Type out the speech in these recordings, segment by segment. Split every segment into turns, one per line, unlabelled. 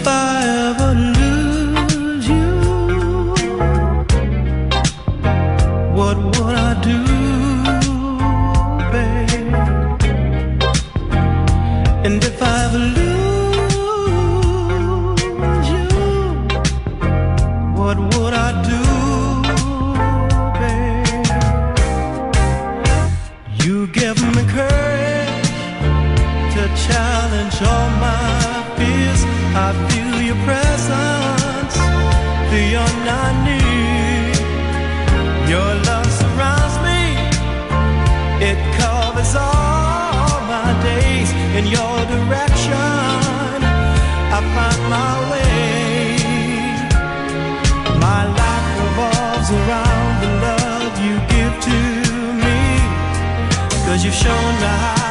If you've shown me how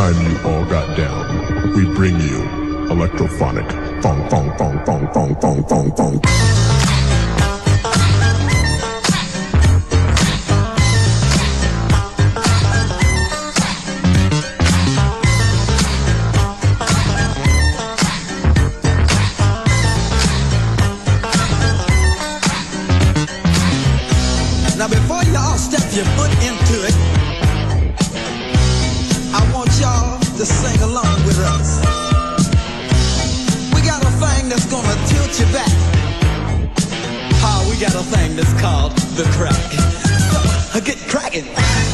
time you all got down. We bring you electrophonic. Fong, fong, fong, fong, fong, fong, fong, fong. to sing along with us. We got a thing that's gonna tilt you back. Ah, oh, we got a thing that's called the crack. So, uh, get cracking.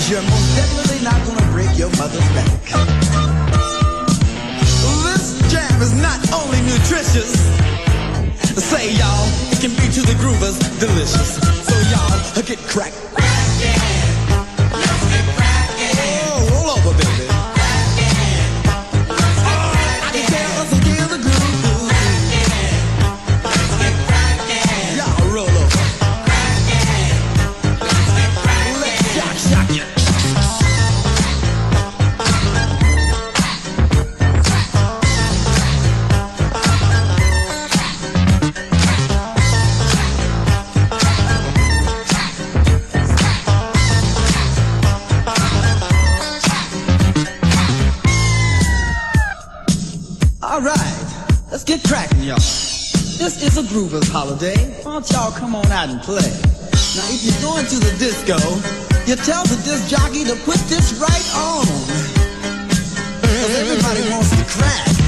Cause you're most definitely not gonna break your mother's back. This jam is not only nutritious, say y'all, it can be to the groovers delicious. So y'all, get cracked. groovers holiday. Why don't y'all come on
out and play? Now, if you're going to the disco, you tell the disc jockey to put this right on. Cause everybody wants to crack.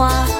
croire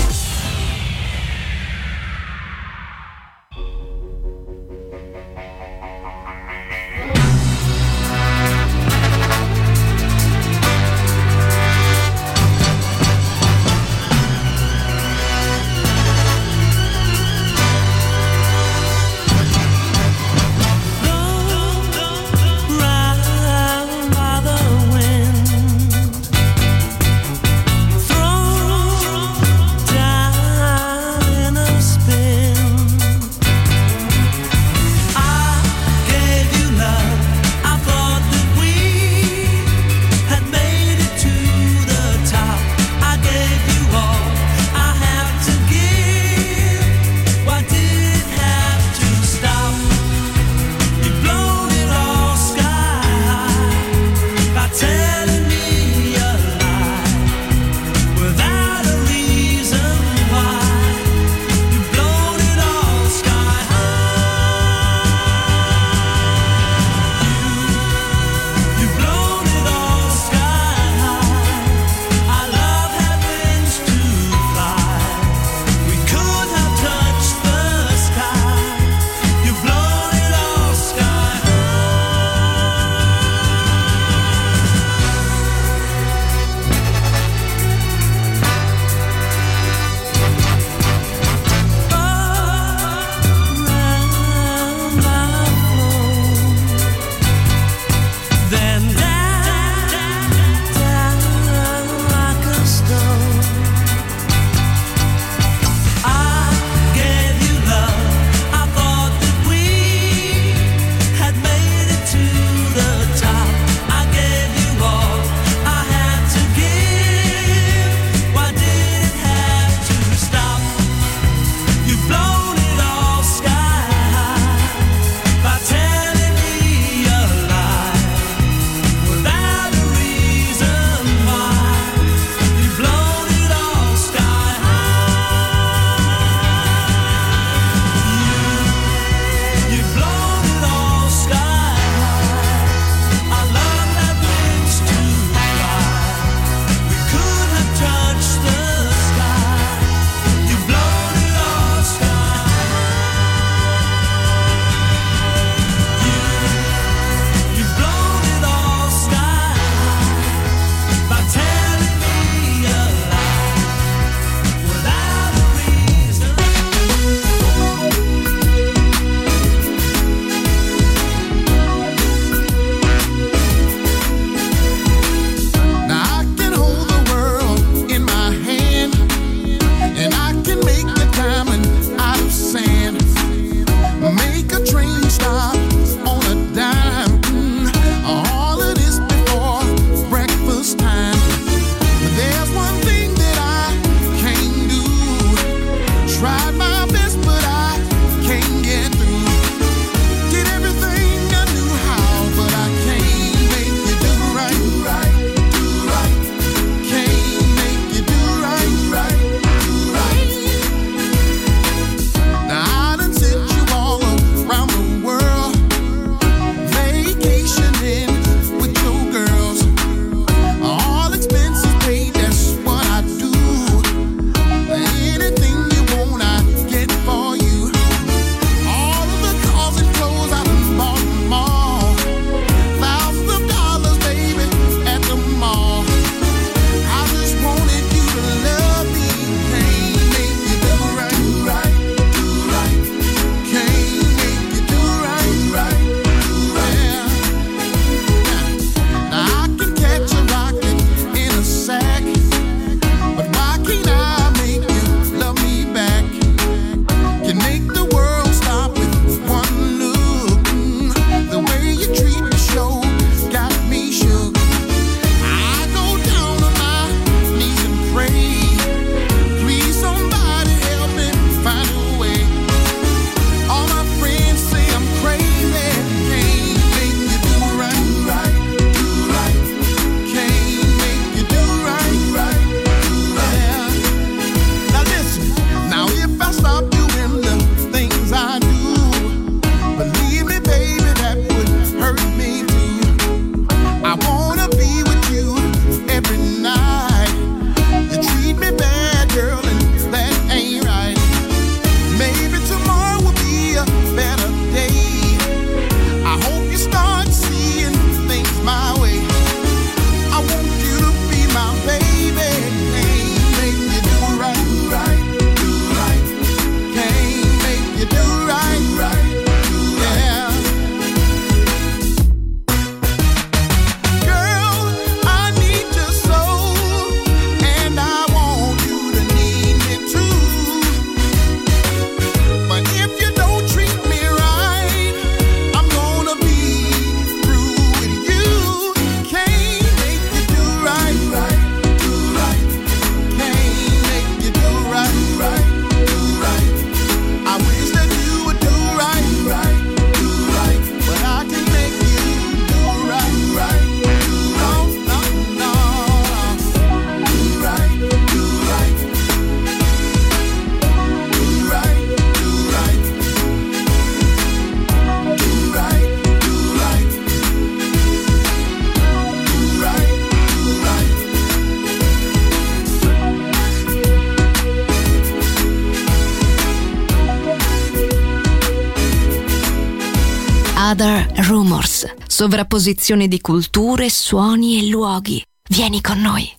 sovrapposizione di culture, suoni e luoghi. Vieni con noi.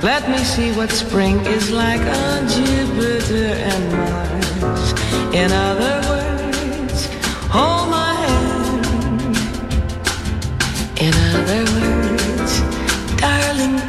Let me see what spring is like on Jupiter and Mars. In other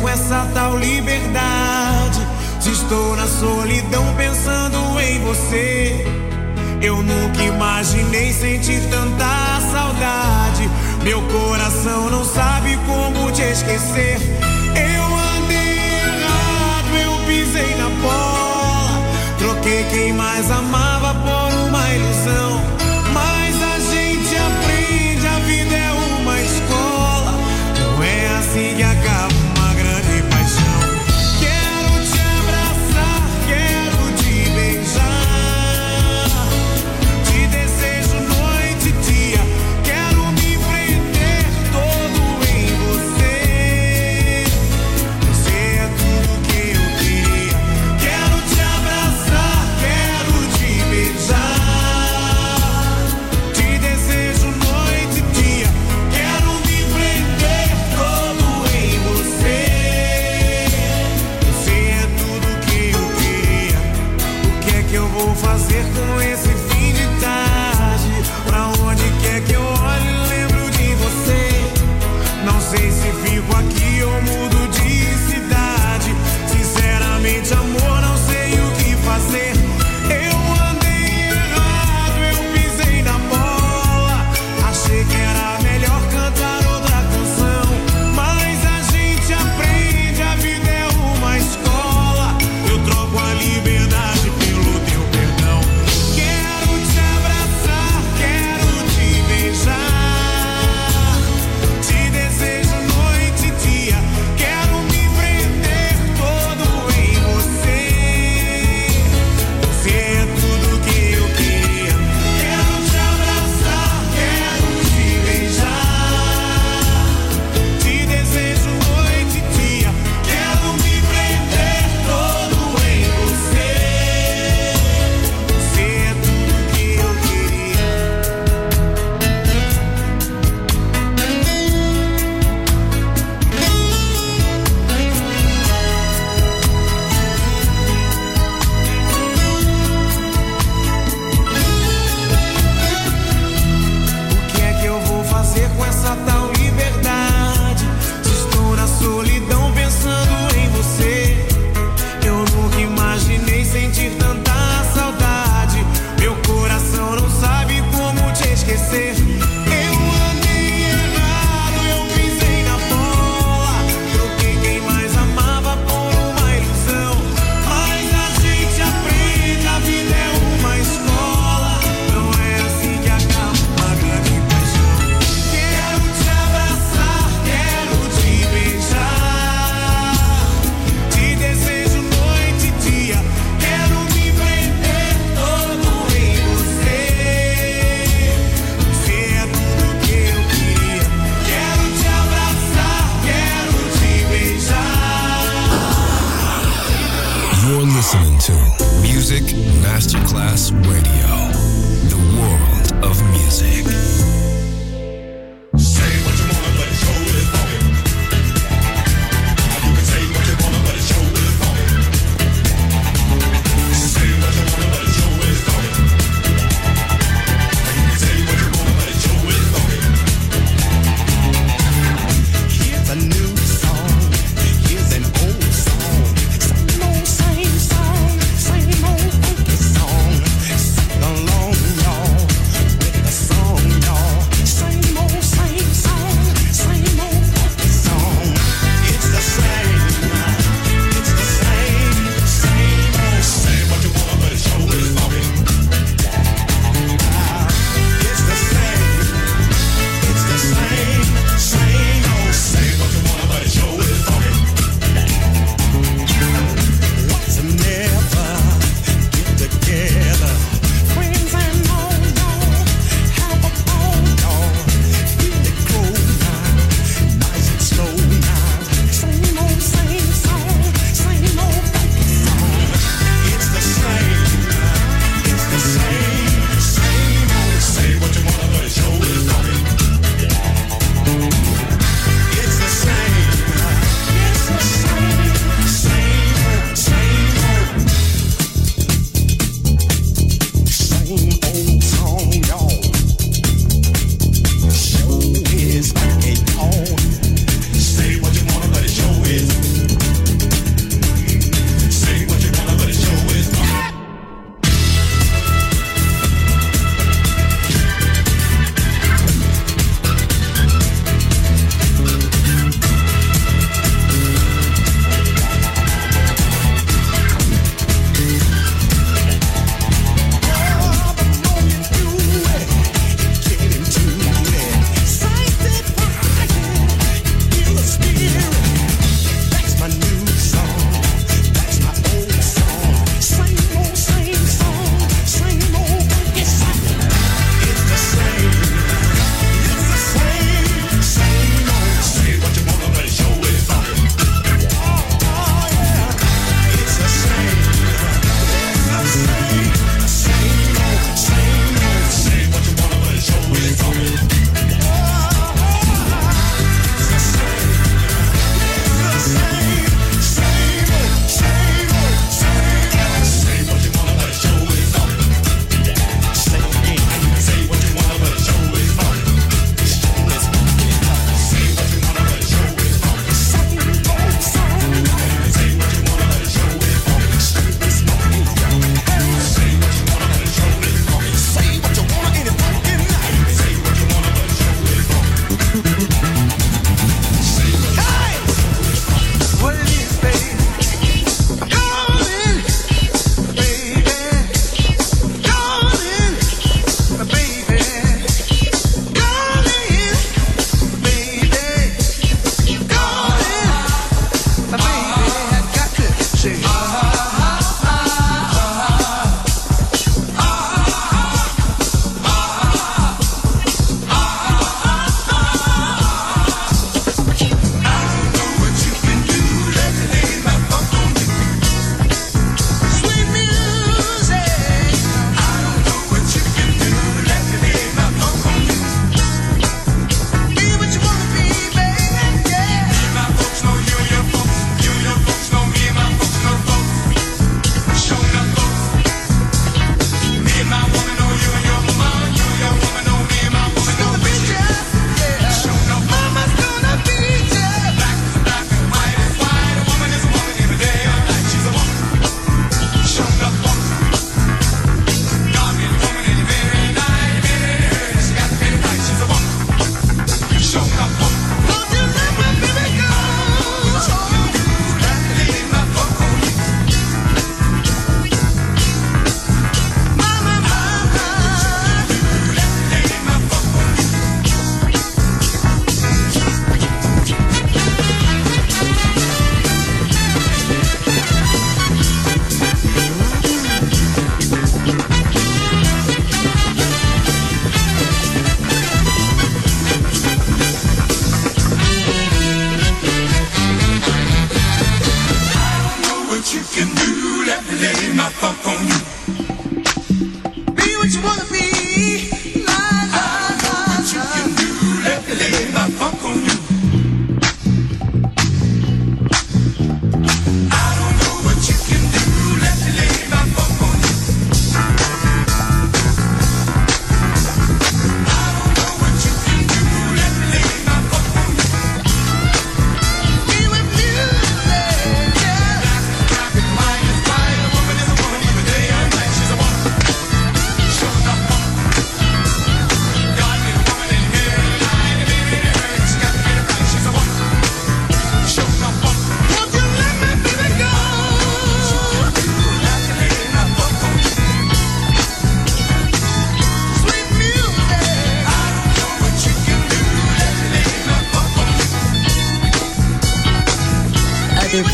com essa tal liberdade. Se estou na solidão pensando em você. Eu nunca imaginei sentir tanta saudade. Meu coração não sabe como te esquecer. Eu andei errado, eu pisei na bola. Troquei quem mais amava por uma ilusão.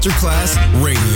Masterclass Radio.